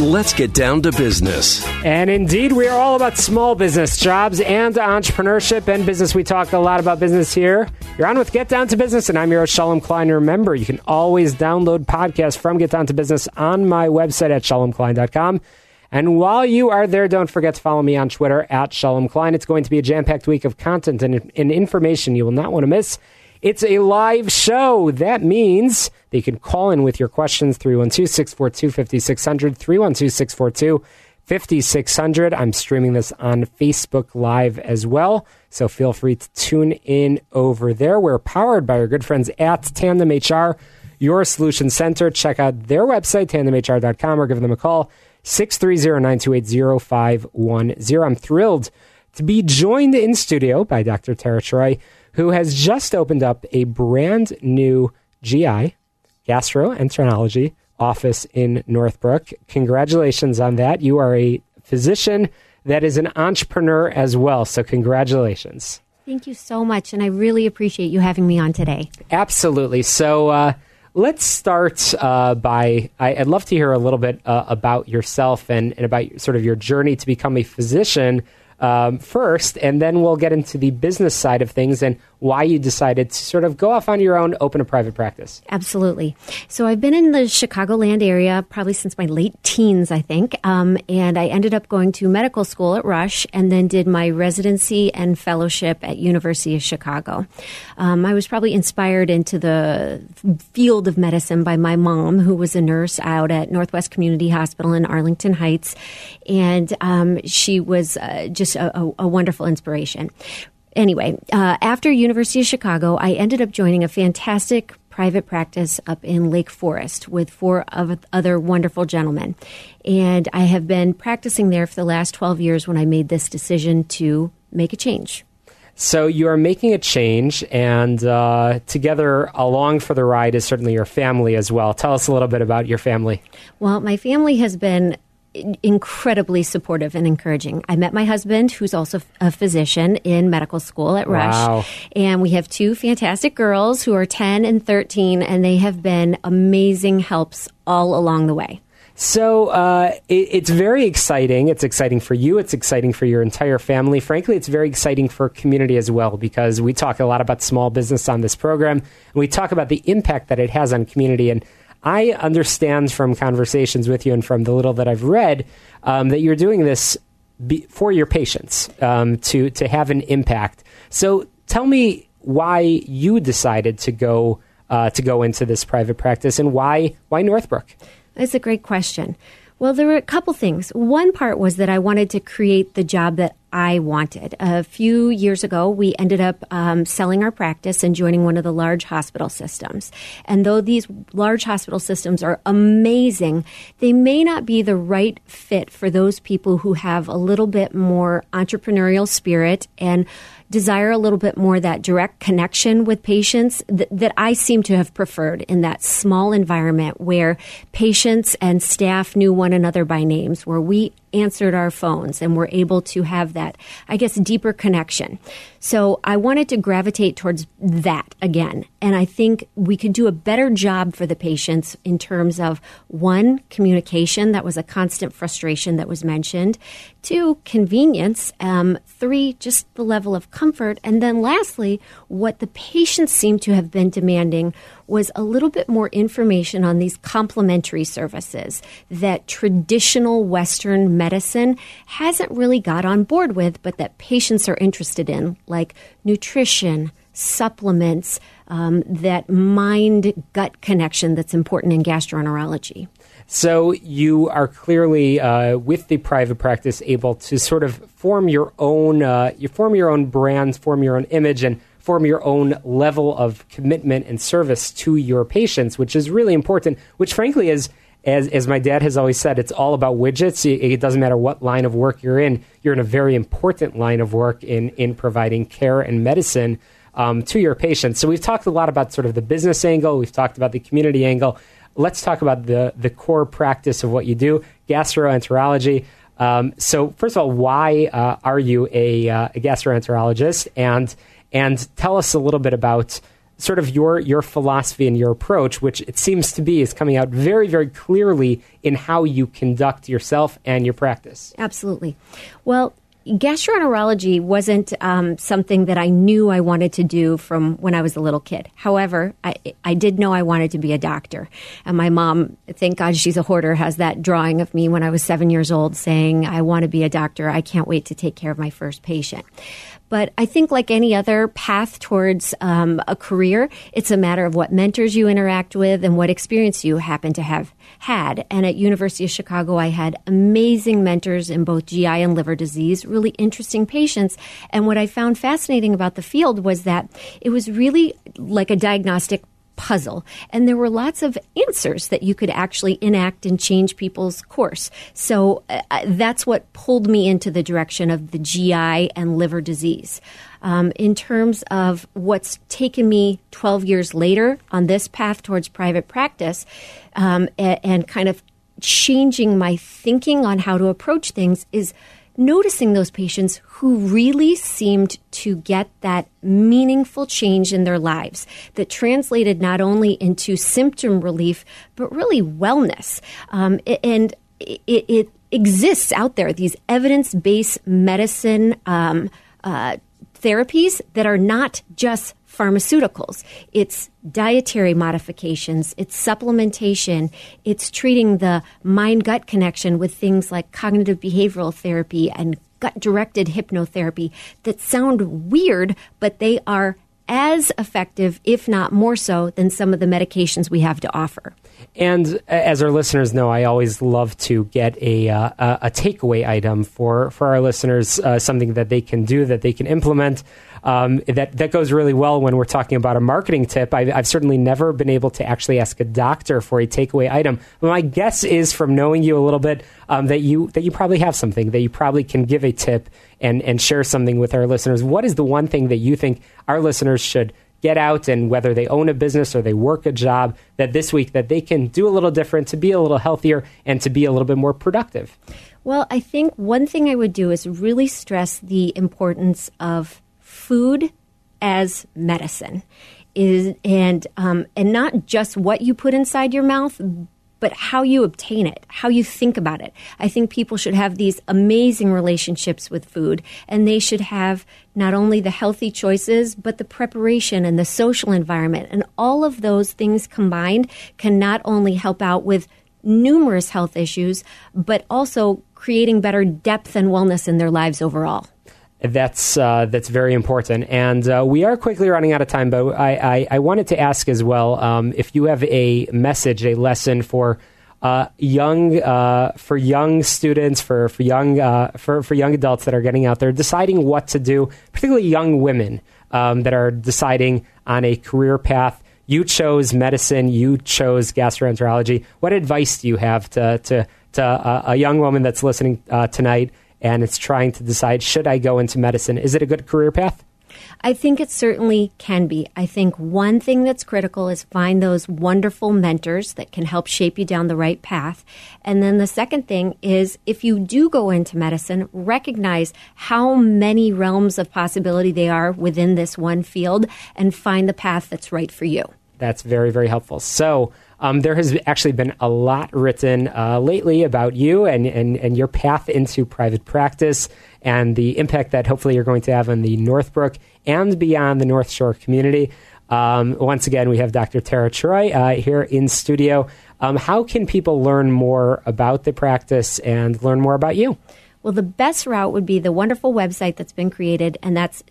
Let's get down to business. And indeed, we are all about small business, jobs, and entrepreneurship and business. We talk a lot about business here. You're on with Get Down to Business, and I'm your Shalom Klein. Remember, you can always download podcasts from Get Down to Business on my website at shalomklein.com. And while you are there, don't forget to follow me on Twitter at Shalom Klein. It's going to be a jam packed week of content and, and information you will not want to miss. It's a live show. That means that you can call in with your questions 312 642 5600. 312 642 5600. I'm streaming this on Facebook Live as well. So feel free to tune in over there. We're powered by our good friends at Tandem HR, your solution center. Check out their website, tandemhr.com, or give them a call, 630-928-0510. I'm thrilled to be joined in studio by Dr. Tara Troy, who has just opened up a brand new GI, gastroenterology office in Northbrook. Congratulations on that. You are a physician that is an entrepreneur as well. So, congratulations. Thank you so much. And I really appreciate you having me on today. Absolutely. So, uh, let's start uh, by I, would love to hear a little bit uh, about yourself and, and, about sort of your journey to become a physician um, first, and then we'll get into the business side of things and why you decided to sort of go off on your own, open a private practice. Absolutely. So I've been in the Chicagoland area probably since my late teens, I think, um, and I ended up going to medical school at Rush, and then did my residency and fellowship at University of Chicago. Um, I was probably inspired into the field of medicine by my mom, who was a nurse out at Northwest Community Hospital in Arlington Heights, and um, she was uh, just a, a, a wonderful inspiration anyway, uh, after University of Chicago, I ended up joining a fantastic private practice up in Lake Forest with four of other wonderful gentlemen. And I have been practicing there for the last 12 years when I made this decision to make a change. So you are making a change, and uh, together along for the ride is certainly your family as well. Tell us a little bit about your family. Well, my family has been incredibly supportive and encouraging. I met my husband, who's also a physician in medical school at Rush. Wow. And we have two fantastic girls who are 10 and 13, and they have been amazing helps all along the way. So uh, it, it's very exciting. It's exciting for you. It's exciting for your entire family. Frankly, it's very exciting for community as well because we talk a lot about small business on this program, and we talk about the impact that it has on community. And I understand from conversations with you and from the little that I've read um, that you're doing this be, for your patients um, to to have an impact. So tell me why you decided to go uh, to go into this private practice and why why Northbrook. That's a great question. Well, there were a couple things. One part was that I wanted to create the job that I wanted. A few years ago, we ended up um, selling our practice and joining one of the large hospital systems. And though these large hospital systems are amazing, they may not be the right fit for those people who have a little bit more entrepreneurial spirit and desire a little bit more that direct connection with patients th- that I seem to have preferred in that small environment where patients and staff knew one another by names, where we answered our phones and were able to have that, I guess, deeper connection. So I wanted to gravitate towards that again. And I think we could do a better job for the patients in terms of one, communication. That was a constant frustration that was mentioned. Two, convenience. Um, three, just the level of comfort. And then lastly, what the patients seem to have been demanding was a little bit more information on these complementary services that traditional Western medicine hasn't really got on board with, but that patients are interested in, like nutrition, supplements, um, that mind gut connection that's important in gastroenterology. So you are clearly uh, with the private practice able to sort of form your own, uh, you form your own brands, form your own image, and form your own level of commitment and service to your patients, which is really important. Which, frankly, is as as my dad has always said, it's all about widgets. It, doesn't matter what line of work you're in. You're in a very important line of work in in providing care and medicine. Um, to your patients. So we've talked a lot about sort of the business angle. We've talked about the community angle let's talk about the, the core practice of what you do, gastroenterology. Um, so, first of all, why uh, are you a, uh, a gastroenterologist? And, and tell us a little bit about sort of your, your philosophy and your approach, which it seems to be is coming out very, very clearly in how you conduct yourself and your practice. Absolutely. Well, gastroenterology wasn't um, something that I knew I wanted to do from when I was a little kid. However, I, I did know I wanted to be a doctor. And my mom, thank God she's a hoarder, has that drawing of me when I was seven years old saying, I want to be a doctor. I can't wait to take care of my first patient. But I think, like any other path towards um, a career, it's a matter of what mentors you interact with and what experience you happen to have had. And at University of Chicago, I had amazing mentors in both GI and liver disease, really interesting patients. And what I found fascinating about the field was that it was really like a diagnostic puzzle. And there were lots of answers that you could actually enact and change people's course. So uh, uh that's what pulled me into the direction of the GI and liver disease. Um, in terms of what's taken me 12 years later on this path towards private practice um, and, and kind of changing my thinking on how to approach things is noticing those patients who really seemed to get that meaningful change in their lives that translated not only into symptom relief, but really wellness. Um, and it, it, exists out there, these evidence based medicine um, uh, therapies that are not just pharmaceuticals. It's dietary modifications, it's supplementation, it's treating the mind gut connection with things like cognitive behavioral therapy and gut directed hypnotherapy that sound weird, but they are as effective, if not more so, than some of the medications we have to offer. And as our listeners know, I always love to get a uh, a takeaway item for for our listeners, uh, something that they can do that they can implement um, that that goes really well when we're talking about a marketing tip. I've, I've, certainly never been able to actually ask a doctor for a takeaway item. My guess is, from knowing you a little bit, um, that you that you probably have something that you probably can give a tip and and share something with our listeners. What is the one thing that you think our listeners should get out and whether they own a business or they work a job that this week that they can do a little different to be a little healthier and to be a little bit more productive well i think one thing i would do is really stress the importance of food as medicine is and um, and not just what you put inside your mouth but how you obtain it, how you think about it. I think people should have these amazing relationships with food, and they should have not only the healthy choices, but the preparation and the social environment. And all of those things combined can not only help out with numerous health issues, but also creating better depth and wellness in their lives overall. That's uh, that's very important, and uh, we are quickly running out of time. But I, I, I wanted to ask as well um, if you have a message, a lesson for uh, young uh, for young students, for for young uh, for for young adults that are getting out there deciding what to do, particularly young women um, that are deciding on a career path. You chose medicine. You chose gastroenterology. What advice do you have to to to uh, a young woman that's listening tonight? And it's trying to decide should I go into medicine? Is it a good career path? I think it certainly can be. I think one thing that's critical is find those wonderful mentors that can help shape you down the right path. And then the second thing is if you do go into medicine, recognize how many realms of possibility they are within this one field and find the path that's right for you. That's very, very helpful. So, um, there has actually been a lot written uh, lately about you and, and, and your path into private practice and the impact that hopefully you're going to have on the Northbrook and beyond the North Shore community. Um, once again, we have Dr. Tara Troy uh, here in studio. Um, how can people learn more about the practice and learn more about you? Well, the best route would be the wonderful website that's been created, and that's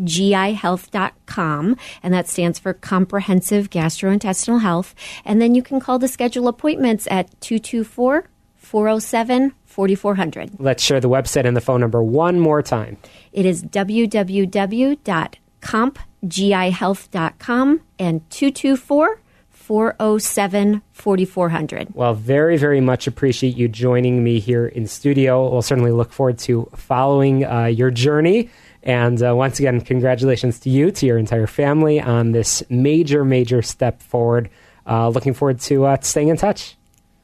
www.compgihealth.com, and that stands for Comprehensive Gastrointestinal Health. And then you can call to schedule appointments at 224 407 4400. Let's share the website and the phone number one more time. It is www.compgihealth.com and 224 407 4400. Well, very, very much appreciate you joining me here in studio. We'll certainly look forward to following uh, your journey. And uh, once again, congratulations to you, to your entire family on this major, major step forward. Uh, looking forward to uh, staying in touch.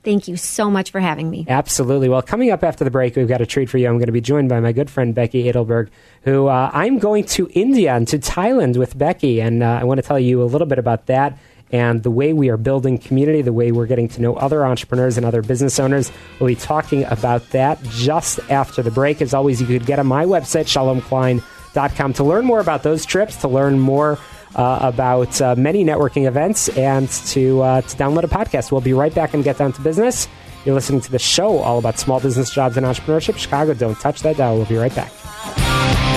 Thank you so much for having me. Absolutely. Well, coming up after the break, we've got a treat for you. I'm going to be joined by my good friend Becky Edelberg, who uh, I'm going to India and to Thailand with Becky, and uh, I want to tell you a little bit about that and the way we are building community, the way we're getting to know other entrepreneurs and other business owners. We'll be talking about that just after the break. As always, you could get on my website, shalomklein.com, to learn more about those trips, to learn more uh, about uh, many networking events and to, uh, to download a podcast. We'll be right back and get down to business. You're listening to the show all about small business jobs and entrepreneurship. Chicago, don't touch that dial. We'll be right back.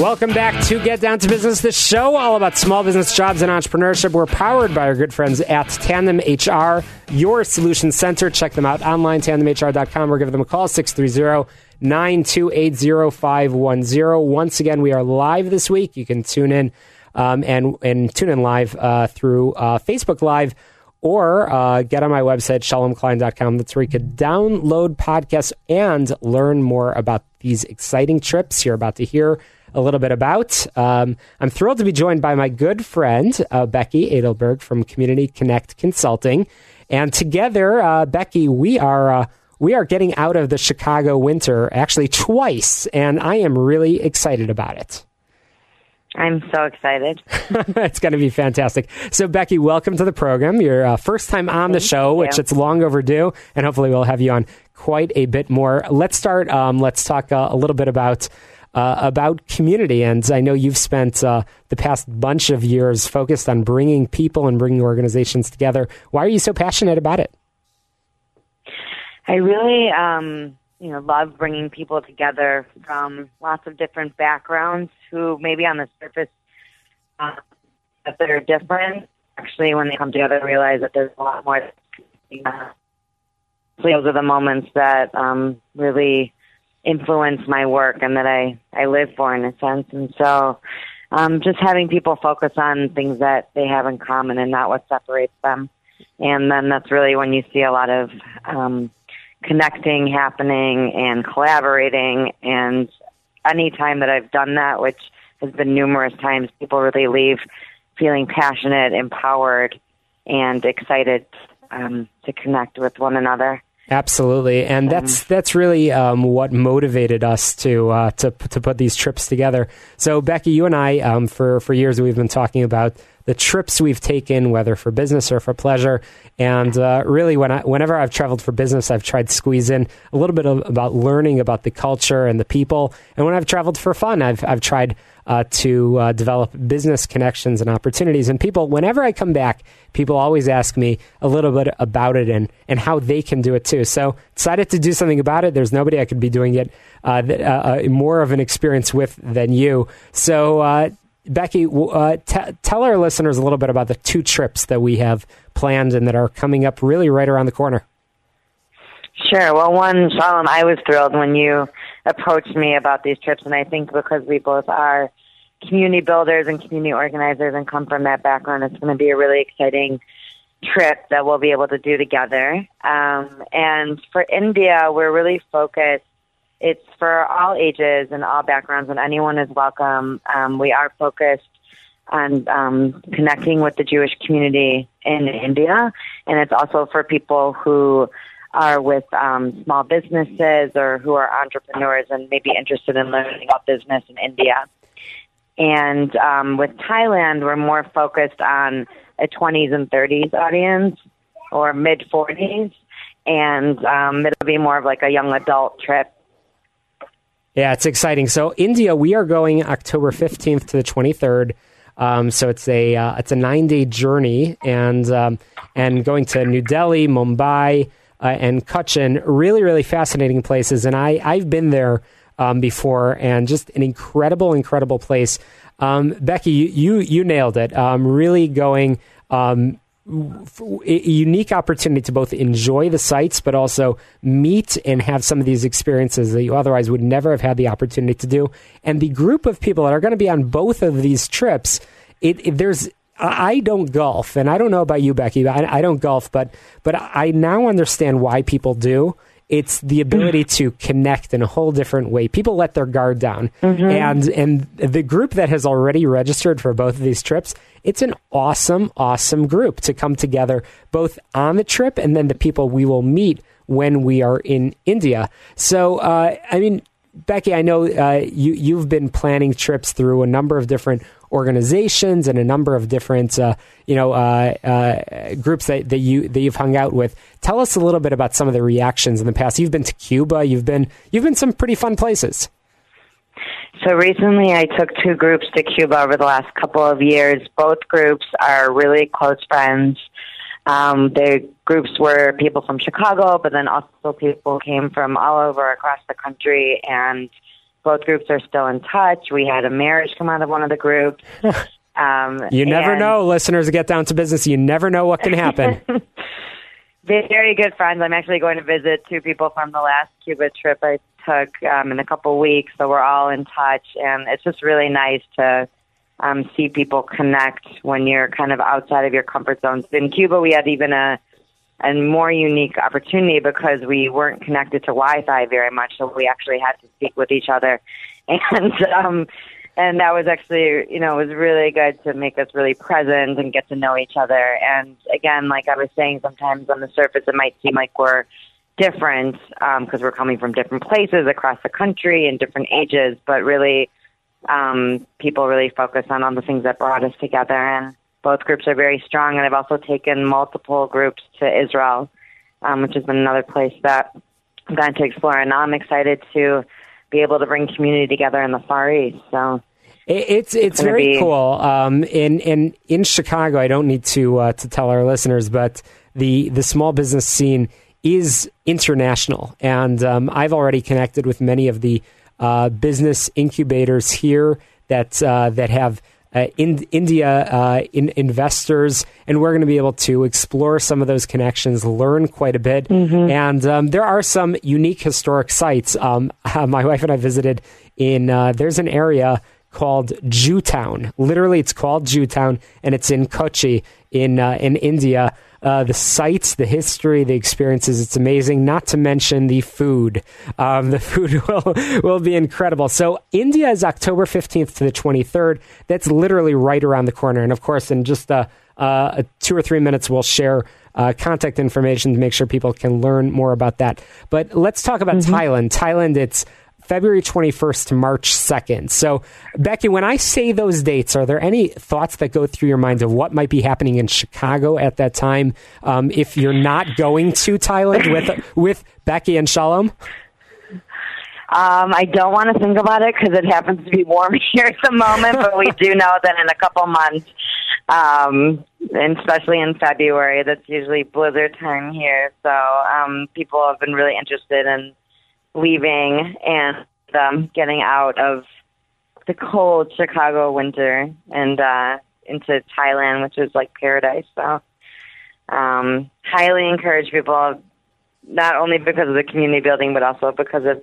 Welcome back to Get Down to Business, the show all about small business jobs and entrepreneurship. We're powered by our good friends at Tandem HR, your solution center. Check them out online, tandemhr.com, or give them a call, 630 928 0510. Once again, we are live this week. You can tune in um, and, and tune in live uh, through uh, Facebook Live or uh, get on my website, shalomklein.com. That's where you could download podcasts and learn more about these exciting trips you're about to hear a little bit about. Um, I'm thrilled to be joined by my good friend, uh, Becky Edelberg from Community Connect Consulting. And together, uh, Becky, we are uh, we are getting out of the Chicago winter actually twice, and I am really excited about it. I'm so excited. it's going to be fantastic. So, Becky, welcome to the program. Your uh, first time on the show, which it's long overdue, and hopefully we'll have you on quite a bit more. Let's start. Um, let's talk uh, a little bit about. Uh, about community, and I know you've spent uh, the past bunch of years focused on bringing people and bringing organizations together. Why are you so passionate about it? I really, um, you know, love bringing people together from lots of different backgrounds who maybe on the surface uh, that they're different. Actually, when they come together, realize that there's a lot more. Uh, those are the moments that um, really influence my work and that I I live for in a sense. And so, um, just having people focus on things that they have in common and not what separates them. And then that's really when you see a lot of um, connecting happening and collaborating. And any time that I've done that, which has been numerous times, people really leave feeling passionate, empowered, and excited um, to connect with one another. Absolutely, and that's um, that's really um, what motivated us to uh, to to put these trips together. So, Becky, you and I, um, for for years, we've been talking about the trips we've taken, whether for business or for pleasure. And uh, really, when I, whenever I've traveled for business, I've tried to squeeze in a little bit of, about learning about the culture and the people. And when I've traveled for fun, I've, I've tried uh, to uh, develop business connections and opportunities. And people, whenever I come back, people always ask me a little bit about it and, and how they can do it too. So decided to do something about it. There's nobody I could be doing it uh, uh, uh, more of an experience with than you. So uh, Becky, t- tell our listeners a little bit about the two trips that we have planned and that are coming up really right around the corner. Sure. Well, one, Shalom, I was thrilled when you approached me about these trips, and I think because we both are community builders and community organizers and come from that background, it's going to be a really exciting trip that we'll be able to do together. Um, and for India, we're really focused it's for all ages and all backgrounds, and anyone is welcome. Um, we are focused on um, connecting with the Jewish community in India, and it's also for people who are with um, small businesses or who are entrepreneurs and maybe interested in learning about business in India. And um, with Thailand, we're more focused on a 20s and 30s audience or mid 40s, and um, it'll be more of like a young adult trip Yeah, it's exciting. So India, we are going October fifteenth to the twenty third. Um, so it's a uh, it's a nine day journey, and um, and going to New Delhi, Mumbai, uh, and Cochin, really really fascinating places. And I I've been there um, before, and just an incredible incredible place. Um, Becky, you, you you nailed it. Um, really going um, a unique opportunity to both enjoy the sites but also meet and have some of these experiences that you otherwise would never have had the opportunity to do. And the group of people that are going to be on both of these trips, it, it, there's I don't golf, and I don't know about you, Becky. I, I don't golf, but but I now understand why people do it's the ability to connect in a whole different way. People let their guard down, mm-hmm. and and the group that has already registered for both of these trips, it's an awesome, awesome group to come together, both on the trip and then the people we will meet when we are in India. So, uh, I mean, Becky, I know uh, you you've been planning trips through a number of different organizations and a number of different uh, you know uh, uh, groups that, that you that you've hung out with. Tell us a little bit about some of the reactions in the past. You've been to Cuba. You've been you've been some pretty fun places. So recently, I took two groups to Cuba over the last couple of years. Both groups are really close friends. Um, the groups were people from Chicago, but then also people came from all over across the country, and both groups are still in touch. We had a marriage come out of one of the groups. Um, you never know, listeners. Get down to business. You never know what can happen. very good friends. I'm actually going to visit two people from the last Cuba trip I took um, in a couple weeks, so we're all in touch, and it's just really nice to um, see people connect when you're kind of outside of your comfort zones. In Cuba, we had even a a more unique opportunity because we weren't connected to Wi-Fi very much, so we actually had to speak with each other, and um, and that was actually you know it was really good to make us really present and get to know each other. And again, like I was saying, sometimes on the surface it might seem like we're different because um, we're coming from different places across the country and different ages, but really um, people really focus on all the things that brought us together. And both groups are very strong. And I've also taken multiple groups to Israel, um, which has been another place that I've gotten to explore. And now I'm excited to be able to bring community together in the Far East. So. It's it's, it's very be... cool. Um, in in in Chicago, I don't need to uh, to tell our listeners, but the the small business scene is international, and um, I've already connected with many of the uh, business incubators here that uh, that have uh, in India uh, in investors, and we're going to be able to explore some of those connections, learn quite a bit, mm-hmm. and um, there are some unique historic sites. Um, my wife and I visited in uh, there's an area called Jewtown. Literally, it's called Jewtown, and it's in Kochi in uh, in India. Uh, the sites, the history, the experiences. It's amazing. Not to mention the food. Um, the food will will be incredible. So India is October fifteenth to the twenty third. That's literally right around the corner. And of course, in just uh, uh, two or three minutes, we'll share. Uh, contact information to make sure people can learn more about that. But let's talk about mm-hmm. Thailand. Thailand, it's February 21st to March 2nd. So, Becky, when I say those dates, are there any thoughts that go through your mind of what might be happening in Chicago at that time um, if you're not going to Thailand with, with Becky and Shalom? Um, I don't want to think about it because it happens to be warm here at the moment, but we do know that in a couple months, um, and especially in February, that's usually blizzard time here. So um, people have been really interested in leaving and um, getting out of the cold Chicago winter and uh, into Thailand, which is like paradise. So, um, highly encourage people, not only because of the community building, but also because of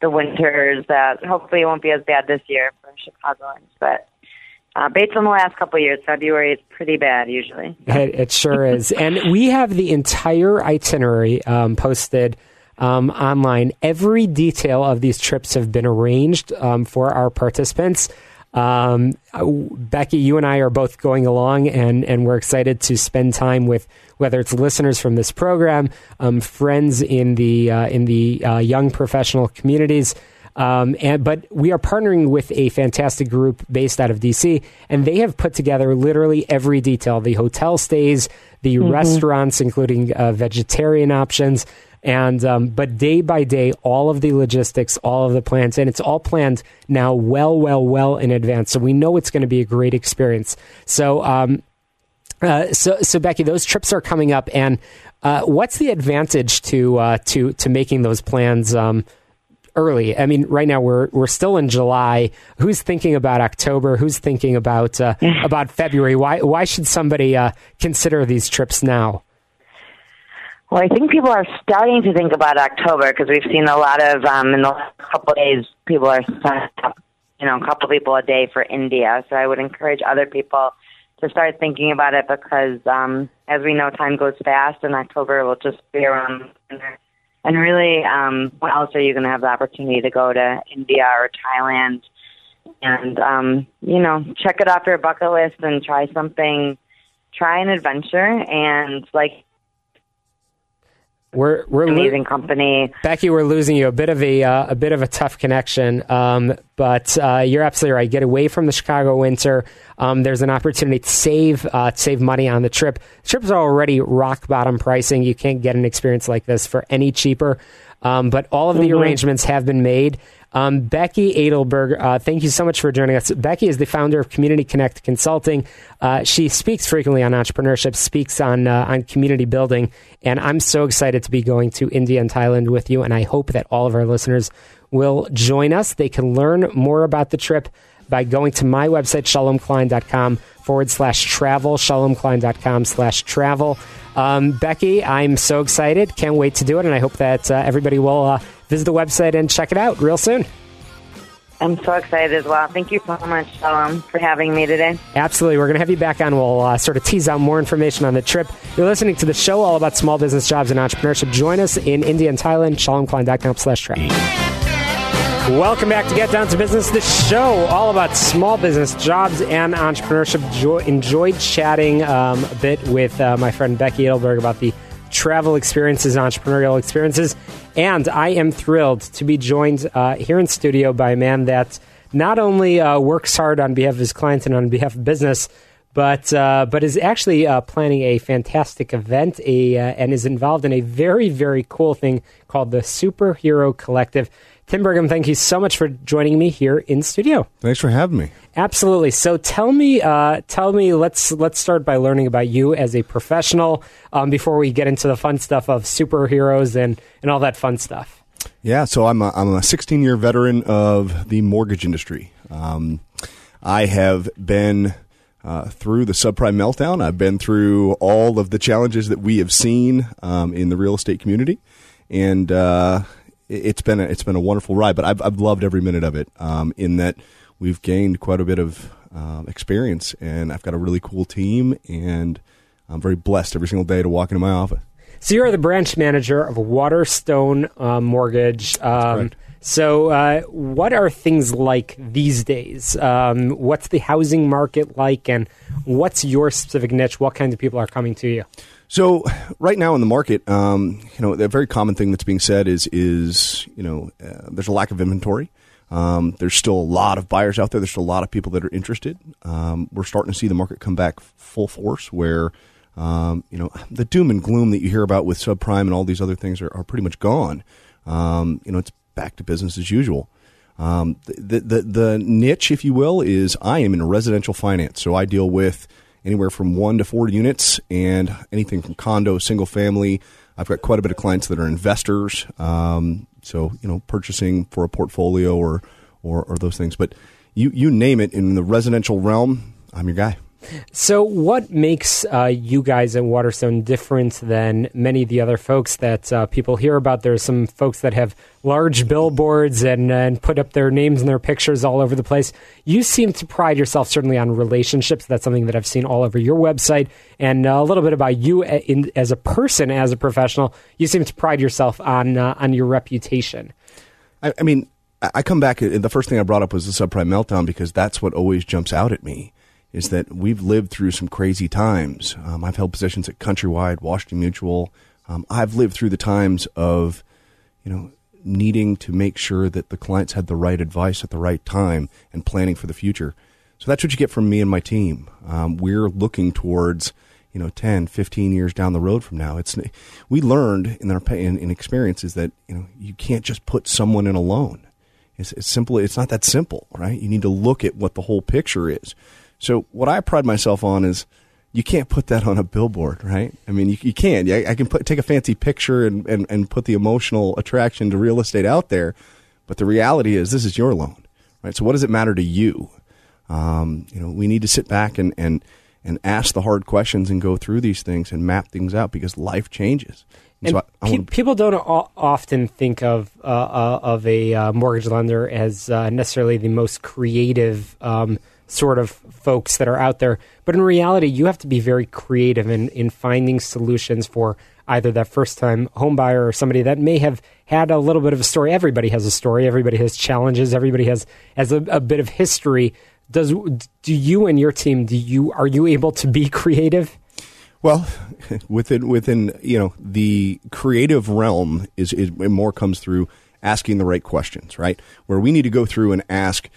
the winters that hopefully won't be as bad this year for Chicagoans. But uh, based on the last couple of years, February is pretty bad usually. It, it sure is. And we have the entire itinerary um, posted um, online. Every detail of these trips have been arranged um, for our participants. Um, Becky, you and I are both going along, and, and we're excited to spend time with whether it's listeners from this program, um, friends in the uh, in the uh, young professional communities. Um, and but we are partnering with a fantastic group based out of DC, and they have put together literally every detail: the hotel stays, the Mm-hmm. restaurants, including uh, vegetarian options. And um, but day by day, all of the logistics, all of the plans, and it's all planned now, well, well, well in advance. So we know it's going to be a great experience. So um, uh, so, so Becky, those trips are coming up, and uh, what's the advantage to uh, to to making those plans um, early? I mean, right now we're we're still in July. Who's thinking about October? Who's thinking about uh, about February? Why why should somebody uh, consider these trips now? Well, I think people are starting to think about October because we've seen a lot of um, in the last couple of days. People are you know, a couple people a day for India. So I would encourage other people to start thinking about it because, um, as we know, time goes fast, and October will just be around. And really, um, when else are you going to have the opportunity to go to India or Thailand? And um, you know, check it off your bucket list and try something. Try an adventure, and like We're we're lo- company. Becky, we're losing you a bit of a uh, a bit of a tough connection, um, but uh, you're absolutely right. Get away from the Chicago winter. Um, there's an opportunity to save uh, to save money on the trip. The trips are already rock bottom pricing. You can't get an experience like this for any cheaper. Um, but all of the arrangements have been made. Um, Becky Edelberg, uh, thank you so much for joining us. Becky is the founder of Community Connect Consulting. Uh, she speaks frequently on entrepreneurship, speaks on uh, on community building, and I'm so excited to be going to India and Thailand with you. And I hope that all of our listeners will join us. They can learn more about the trip by going to my website, shalomklein.com forward slash travel, shalomklein.com slash travel. Um, Becky, I'm so excited. Can't wait to do it. And I hope that uh, everybody will uh, visit the website and check it out real soon. I'm so excited as well. Thank you so much, Shalom, for having me today. Absolutely. We're going to have you back on. We'll uh, sort of tease out more information on the trip. You're listening to the show all about small business jobs and entrepreneurship. Join us in India and Thailand, ShalomKlein.com slash trip. Welcome back to Get Down to Business, the show all about small business, jobs, and entrepreneurship. Jo- enjoyed chatting um, a bit with uh, my friend Becky Edelberg about the travel experiences, entrepreneurial experiences, and I am thrilled to be joined uh, here in studio by a man that not only uh, works hard on behalf of his clients and on behalf of business, but uh, but is actually uh, planning a fantastic event a, uh, and is involved in a very very cool thing called the Superhero Collective. Tim Brigham, thank you so much for joining me here in studio. Thanks for having me. Absolutely. So tell me, uh, tell me. Let's let's start by learning about you as a professional um, before we get into the fun stuff of superheroes and and all that fun stuff. Yeah, so I'm a, I'm a 16 year veteran of the mortgage industry. Um, I have been uh, through the subprime meltdown. I've been through all of the challenges that we have seen um, in the real estate community, and uh, it's been a, it's been a wonderful ride. But I've I've loved every minute of it. Um, in that we've gained quite a bit of um, experience, and I've got a really cool team, and I'm very blessed every single day to walk into my office. So you're the branch manager of Waterstone uh, Mortgage. Um. So uh, what are things like these days? Um, what's the housing market like, and what's your specific niche? What kinds of people are coming to you? So right now in the market, um, you know, the very common thing that's being said is is you know uh, there's a lack of inventory. Um, there's still a lot of buyers out there. There's still a lot of people that are interested. Um, we're starting to see the market come back full force, where um, you know the doom and gloom that you hear about with subprime and all these other things are, are pretty much gone. Um, you know, it's back to business as usual. Um, the, the the niche, if you will, is I am in residential finance, so I deal with anywhere from one to four units and anything from condo, single family. I've got quite a bit of clients that are investors, um, so you know, purchasing for a portfolio or, or or those things. But you you name it in the residential realm, I'm your guy. So, what makes uh, you guys at Waterstone different than many of the other folks that uh, people hear about? There's some folks that have large billboards and, and put up their names and their pictures all over the place. You seem to pride yourself certainly on relationships. That's something that I've seen all over your website. And uh, a little bit about you in, as a person, as a professional. You seem to pride yourself on uh, on your reputation. I, I mean, I I come back. uh, The first thing I brought up was the subprime meltdown because that's what always jumps out at me. Is that we've lived through some crazy times. Um, I've held positions at Countrywide, Washington Mutual. Um, I've lived through the times of, you know, needing to make sure that the clients had the right advice at the right time and planning for the future. So that's what you get from me and my team. Um, we're looking towards you know 10 15 years down the road from now it's we learned in our in, in experiences that you know you can't just put someone in a loan it's, it's simply it's not that simple right you need to look at what the whole picture is so what i pride myself on is you can't put that on a billboard right? I mean you, you can. I, I can put take a fancy picture and, and, and put the emotional attraction to real estate out there but the reality is this is your loan right? So what does it matter to you? Um, you know we need to sit back and and and ask the hard questions and go through these things and map things out because life changes. And, and so I, I pe- people don't o- often think of uh, uh, of a uh, mortgage lender as uh, necessarily the most creative um, sort of folks that are out there, but in reality, you have to be very creative in in finding solutions for either that first time homebuyer or somebody that may have had a little bit of a story. Everybody has a story. Everybody has challenges. Everybody has has a, a bit of history does do you and your team do you are you able to be creative? Well, within within you know the creative realm is, is more comes through asking the right questions, right? Where we need to go through and ask.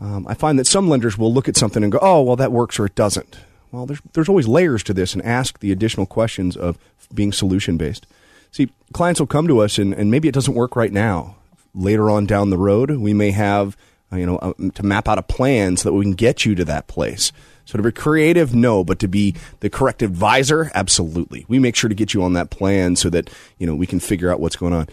Um, I find that some lenders will look at something and go, "Oh, well, that works or it doesn't." Well, there's there's always layers to this, and ask the additional questions of being solution based. See, clients will come to us, and, and maybe it doesn't work right now. Later on down the road, we may have uh, you know, uh, to map out a plan so that we can get you to that place. So to be creative, no, but to be the correct advisor, absolutely. We make sure to get you on that plan so that you know we can figure out what's going on.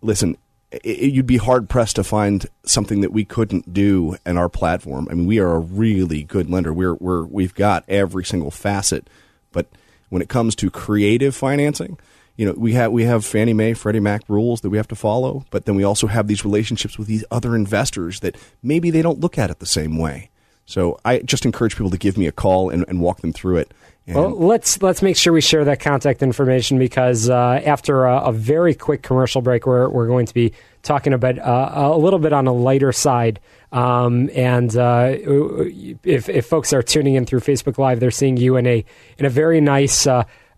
Listen, it, you'd be hard pressed to find something that we couldn't do in our platform. I mean, we are a really good lender. We're we're we've got every single facet, but when it comes to creative financing, you know, we have we have Fannie Mae, Freddie Mac rules that we have to follow, but then we also have these relationships with these other investors that maybe they don't look at it the same way. So I just encourage people to give me a call and, and walk them through it. Well, let's let's make sure we share that contact information because uh, after a, a, very quick commercial break, we're we're going to be talking about uh, a little bit on a lighter side. Um, and uh, if if folks are tuning in through Facebook Live, they're seeing you in a in a very nice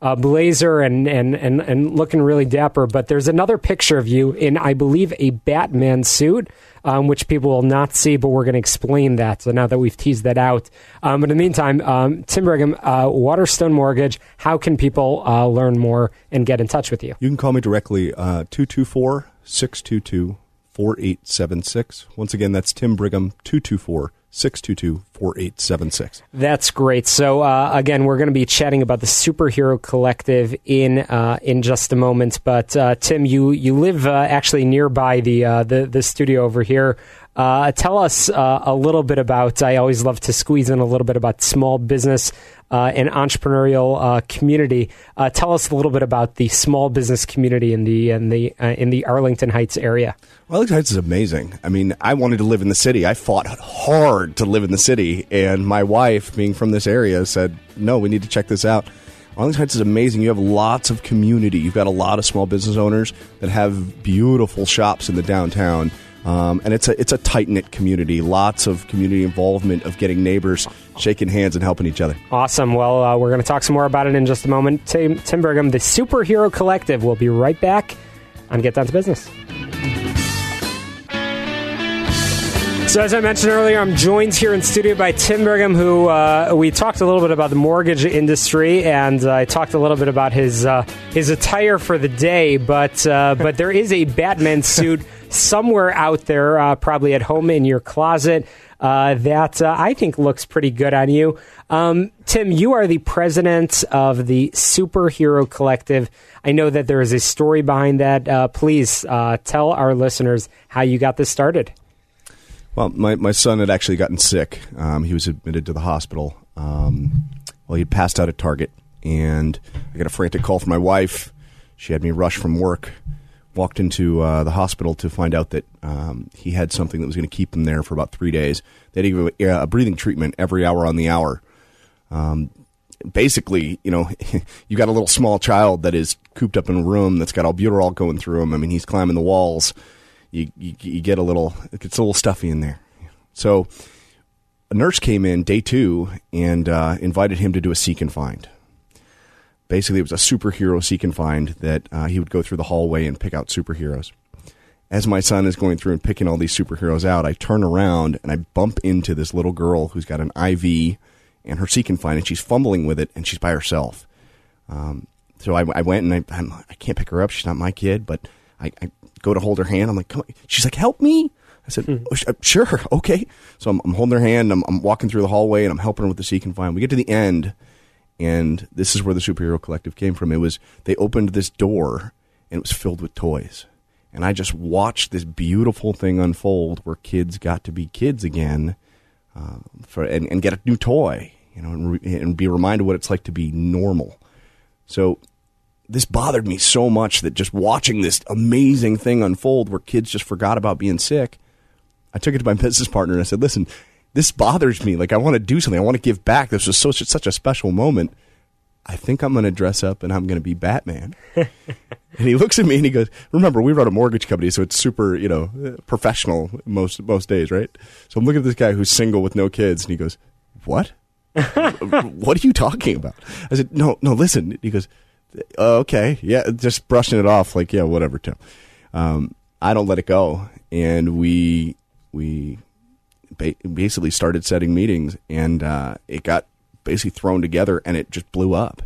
uh, blazer and, and, and, and looking really dapper. But there's another picture of you in, I believe, a Batman suit, um, which people will not see, but we're going to explain that. So now that we've teased that out. Um, but in the meantime, um, Tim Brigham, uh, Waterstone Mortgage, how can people uh, learn more and get in touch with you? You can call me directly, uh, 224 622 4876. Once again, that's Tim Brigham, 224 622 4876. That's great. So, uh, again, we're going to be chatting about the Superhero Collective in uh, in just a moment. But, uh, Tim, you, you live uh, actually nearby the, uh, the, the studio over here. Uh, tell us a little bit about, I always love to squeeze in a little bit about small business uh, and entrepreneurial uh, community. Uh, tell us a little bit about the small business community in the in the uh, in the Arlington Heights area. Well, Arlington Heights is amazing. I mean, I wanted to live in the city. I fought hard to live in the city, and my wife, being from this area, said, "No, we need to check this out." Arlington Heights is amazing. You have lots of community. You've got a lot of small business owners that have beautiful shops in the downtown um, and it's a it's a tight knit community. Lots of community involvement of getting neighbors shaking hands and helping each other. Awesome. Well, uh, we're going to talk some more about it in just a moment. Tim, Tim the Superhero Collective, will be right back on Get Down to Business. So, as I mentioned earlier, I'm joined here in studio by Tim Brigham, who uh, we talked a little bit about the mortgage industry, and uh, I talked a little bit about his uh, his attire for the day. But uh, but there is a Batman suit somewhere out there, uh, probably at home in your closet, uh, that uh, I think looks pretty good on you. Um, Tim, you are the president of the Superhero Collective. I know that there is a story behind that. Uh, please uh, tell our listeners how you got this started. Well, my, my son had actually gotten sick. Um, he was admitted to the hospital. Um, well, he passed out at Target, and I got a frantic call from my wife. She had me rush from work walked into uh, the hospital to find out that um, he had something that was going to keep him there for about three days. They had to give a breathing treatment every hour on the hour. Um, basically, you know, you got a little small child that is cooped up in a room that's got albuterol going through him. I mean, he's climbing the walls. You, you, you get a little, it gets a little stuffy in there. So a nurse came in day two and uh, invited him to do a seek and find basically it was a superhero seek and find that uh, he would go through the hallway and pick out superheroes. as my son is going through and picking all these superheroes out, I turn around and I bump into this little girl who's got an IV and her Seek and Find, and she's fumbling with it, and she's by herself. Um, so I, I, went and I, I'm, I can't pick her up. She's not my kid, but I, I go to hold her hand. I'm like, Come on. she's like, help me. I said, oh, sh- uh, sure, okay. So I'm, I'm holding her hand. I'm, I'm, walking through the hallway and I'm helping her with the Seek and Find. We get to the end, and this is where the superhero collective came from. It was they opened this door and it was filled with toys and I just watched this beautiful thing unfold where kids got to be kids again, uh, for and, and, get a new toy, you know, and, re, and be reminded what it's like to be normal. So this bothered me so much that just watching this amazing thing unfold where kids just forgot about being sick, I took it to my business partner and I said, "Listen, this bothers me. Like I want to do something. I want to give back. This was so such a special moment." I think I'm going to dress up and I'm going to be Batman. and he looks at me and he goes, "Remember, we run a mortgage company, so it's super, you know, professional most most days, right?" So I'm looking at this guy who's single with no kids, and he goes, "What? what are you talking about?" I said, "No, no, listen." He goes, uh, "Okay, yeah, just brushing it off, like, yeah, whatever, Tim." Um, I don't let it go, and we we basically started setting meetings, and uh, it got basically thrown together and it just blew up.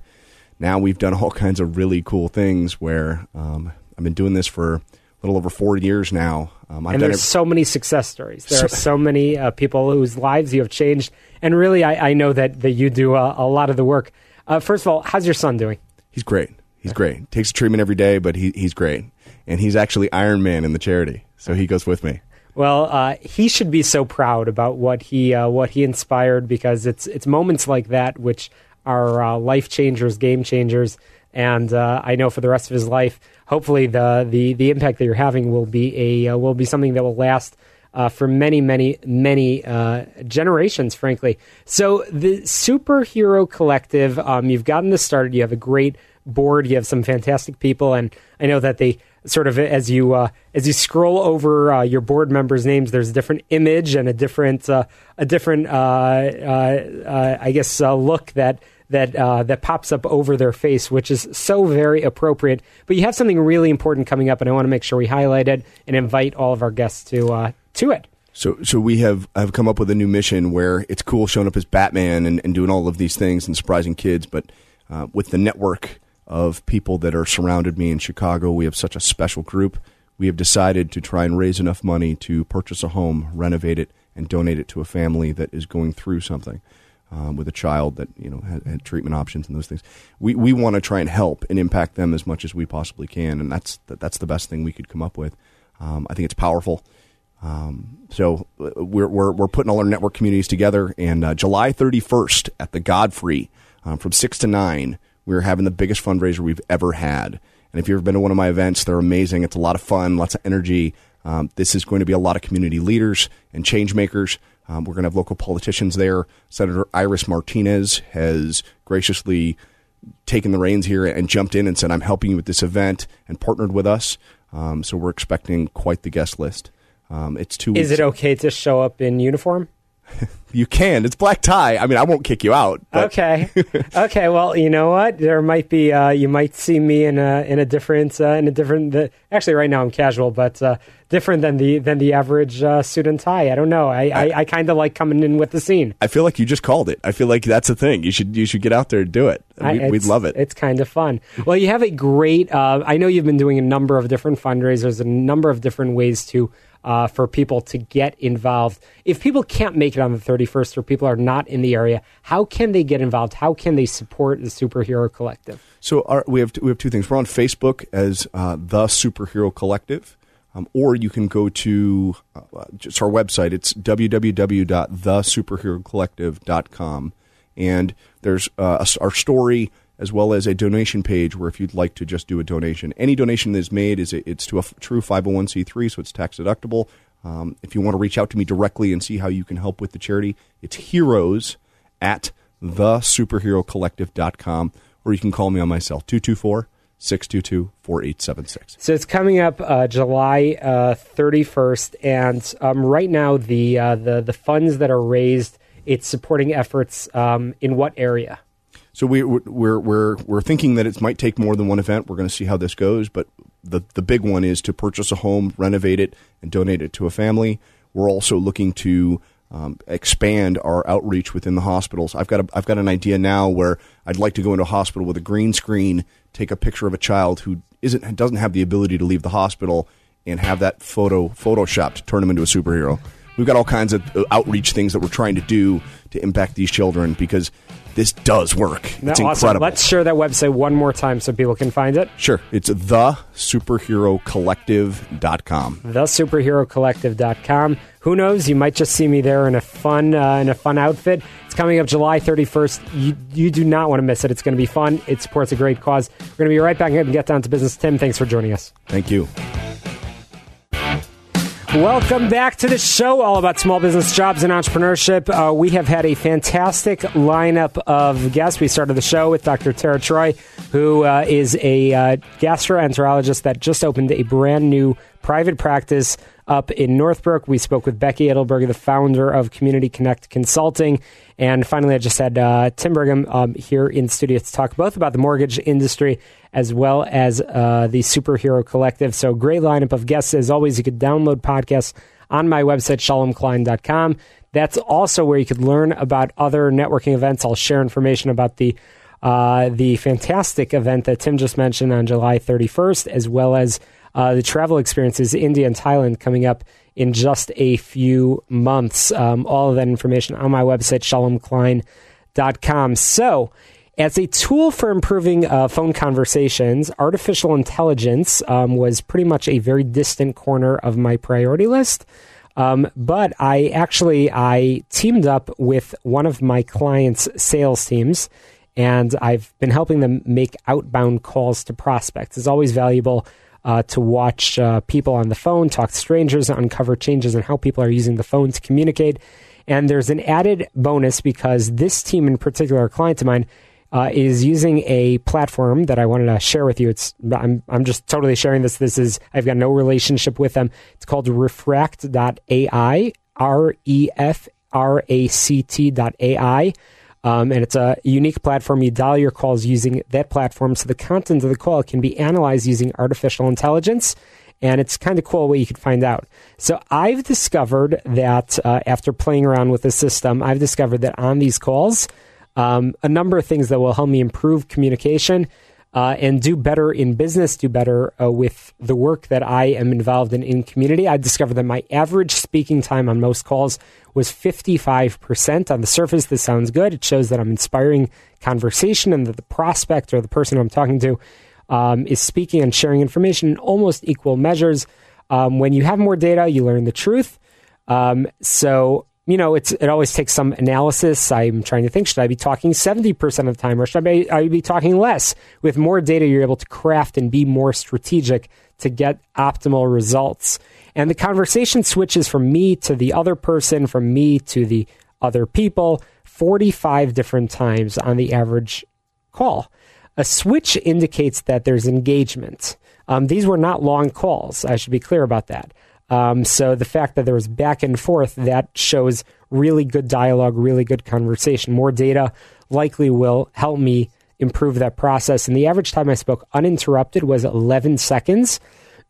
Now we've done all kinds of really cool things where um, I've been doing this for a little over four years now. Um, and there's so many success stories. There so, are so many uh, people whose lives you have changed. And really, I, I know that, that you do a, a lot of the work. Uh, first of all, how's your son doing? He's great. He's great. Takes a treatment every day, but he, he's great. And he's actually Iron Man in the charity, so he goes with me. Well, uh, he should be so proud about what he uh, what he inspired because it's it's moments like that which are uh, life changers, game changers, and uh, I know for the rest of his life, hopefully the the the impact that you're having will be a uh, will be something that will last. Uh, for many, many, many generations, frankly. So the superhero collective, um, you've gotten this started. You have a great board. You have some fantastic people, and I know that they sort of as you uh, as you scroll over uh, your board members' names, there's a different image and a different uh, a different uh, uh, uh, I guess look that that that pops up over their face, which is so very appropriate. But you have something really important coming up, and I want to make sure we highlight it and invite all of our guests to to it. So, so we have have come up with a new mission where it's cool showing up as Batman and, and doing all of these things and surprising kids, but with the network of people that are surrounded me in Chicago. We have such a special group. We have decided to try and raise enough money to purchase a home, renovate it, and donate it to a family that is going through something. Um, with a child that you know had, had, treatment options and those things. We we want to try and help and impact them as much as we possibly can, and that's that's the best thing we could come up with. Um, I think it's powerful. Um, so uh, we're, we're we're putting all our network communities together, and uh, July 31st at the Godfrey um, from six to nine we are having the biggest fundraiser we've ever had. And if you've ever been to one of my events, they're amazing. It's a lot of fun, lots of energy. Um, this is going to be a lot of community leaders and change makers. Um, we're going to have local politicians there. Senator Iris Martinez has graciously taken the reins here and jumped in and said, I'm helping you with this event and partnered with us. Um, so we're expecting quite the guest list. Um, it's two. Is it okay to show up in uniform? you can. It's black tie. I mean, I won't kick you out. But. Okay. okay. Well, you know what? There might be. Uh, you might see me in a in a different uh, in a different. The, actually, right now I'm casual, but uh, different than the than the average uh, suit and tie. I don't know. I I, I, kind of like coming in with the scene. I feel like you just called it. I feel like that's a thing. You should you should get out there and do it. We, would love it. It's kind of fun. Well, you have a great. Uh, I know you've been doing a number of different fundraisers, a number of different ways to uh, for people to get involved. If people can't make it on the 31st or people are not in the area, how can they get involved? How can they support the Superhero Collective? So our, we have we have two things. We're on Facebook as uh, the Superhero Collective. Um, or you can go to uh, just our website. It's www.thesuperherocollective.com. And there's uh, our story as well as a donation page where if you'd like to just do a donation, any donation that is made is it's to a true 501c3, so it's tax deductible. Um, if you want to reach out to me directly and see how you can help with the charity, it's heroes at thesuperherocollective.com, or you can call me on my cell, 224 622 4876. So it's coming up uh, July uh, 31st, and um, right now the, uh, the, the funds that are raised, it's supporting efforts um, in what area? So we, we're we're we're thinking that it might take more than one event. We're going to see how this goes, but the the big one is to purchase a home, renovate it, and donate it to a family. We're also looking to um, expand our outreach within the hospitals. I've got a, I've got an idea now where I'd like to go into a hospital with a green screen, take a picture of a child who isn't doesn't have the ability to leave the hospital, and have that photo photoshopped to turn them into a superhero. We've got all kinds of uh, outreach things that we're trying to do to impact these children because this does work. Now, It's awesome. incredible. Let's share that website one more time so people can find it. Sure. It's thesuperherocollective.com. thesuperherocollective.com. Who knows? You might just see me there in a fun uh, in a fun outfit. It's coming up July 31st. You you do not want to miss it. It's going to be fun. It supports a great cause. We're going to be right back and get down to business. Tim, thanks for joining us. Thank you. Welcome back to the show, all about small business jobs and entrepreneurship. Uh, we have had a fantastic lineup of guests. We started the show with Dr. Tara Troy, who uh, is a uh, gastroenterologist that just opened a brand new private practice up in Northbrook. We spoke with Becky Edelberg, the founder of Community Connect Consulting. And finally, I just had uh, Tim Brigham um, here in studio to talk both about the mortgage industry as well as uh, the Superhero Collective. So, great lineup of guests. As always, you could download podcasts on my website, shalomklein.com. That's also where you could learn about other networking events. I'll share information about the uh, the fantastic event that Tim just mentioned on July 31st, as well as uh, the travel experiences, India and Thailand, coming up in just a few months. Um, all of that information on my website, shalomklein.com. So, as a tool for improving uh, phone conversations, artificial intelligence um, was pretty much a very distant corner of my priority list. Um, but I actually I teamed up with one of my clients' sales teams, and I've been helping them make outbound calls to prospects. It's always valuable uh, to watch uh, people on the phone, talk to strangers, uncover changes in how people are using the phone to communicate. And there's an added bonus because this team, in particular, a client of mine, uh, is using a platform that I wanted to share with you. It's I'm I'm just totally sharing this. This is I've got no relationship with them. It's called Refract.ai, R E F R A C T dot AI. Um, and it's a unique platform. You dial your calls using that platform, so the content of the call can be analyzed using artificial intelligence. And it's kind of cool what you can find out. So I've discovered that uh, after playing around with the system, I've discovered that on these calls, um, a number of things that will help me improve communication uh, and do better in business, do better uh, with the work that I am involved in in community. I discovered that my average speaking time on most calls was 55%. On the surface, this sounds good. It shows that I'm inspiring conversation and that the prospect or the person I'm talking to um, is speaking and sharing information in almost equal measures. Um, when you have more data, you learn the truth. Um, so you know, it's it always takes some analysis. I'm trying to think: should I be talking 70 percent of the time, or should I be, I be talking less? With more data, you're able to craft and be more strategic to get optimal results. And the conversation switches from me to the other person, from me to the other people, 45 different times on the average call. A switch indicates that there's engagement. Um, these were not long calls. I should be clear about that. Um, so the fact that there was back and forth that shows really good dialogue, really good conversation. More data likely will help me improve that process. And the average time I spoke uninterrupted was 11 seconds,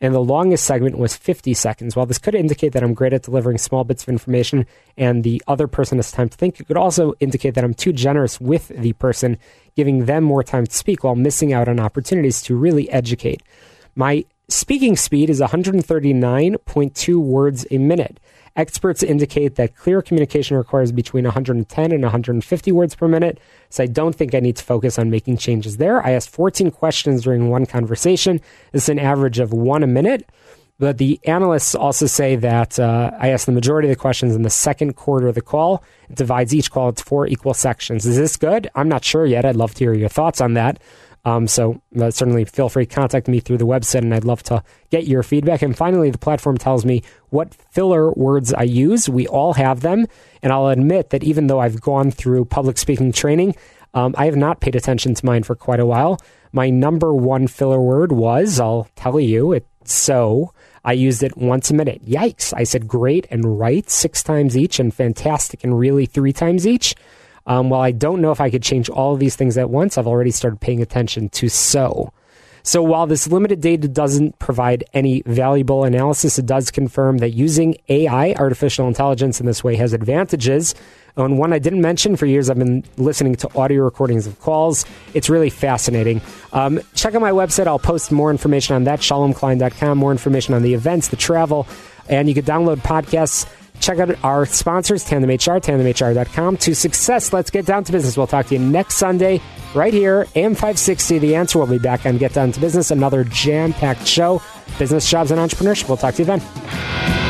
and the longest segment was 50 seconds. While this could indicate that I'm great at delivering small bits of information and the other person has time to think, it could also indicate that I'm too generous with the person, giving them more time to speak while missing out on opportunities to really educate. My speaking speed is 139.2 words a minute. Experts indicate that clear communication requires between 110 and 150 words per minute, so I don't think I need to focus on making changes there. I asked 14 questions during one conversation. It's an average of one a minute. But the analysts also say that uh, I asked the majority of the questions in the second quarter of the call. It divides each call into four equal sections. Is this good? I'm not sure yet. I'd love to hear your thoughts on that. Um, so uh, certainly feel free to contact me through the website, and I'd love to get your feedback. And finally, the platform tells me what filler words I use. We all have them, and I'll admit that even though I've gone through public speaking training, um, I have not paid attention to mine for quite a while. My number one filler word was, I'll tell you, it's so. I used it once a minute. Yikes. I said great and right six times each, and fantastic and really three times each. Um, while I don't know if I could change all of these things at once, I've already started paying attention to so. So while this limited data doesn't provide any valuable analysis, it does confirm that using AI, artificial intelligence, in this way has advantages. And one I didn't mention for years, I've been listening to audio recordings of calls. It's really fascinating. Um, check out my website. I'll post more information on that, shalomklein.com, more information on the events, the travel, and you can download podcasts. Check out our sponsors, Tandem HR, tandemhr.com. To success, let's get down to business. We'll talk to you next Sunday right here, AM 560. The answer will be back on Get Down to Business, another jam packed show, business, jobs, and entrepreneurship. We'll talk to you then.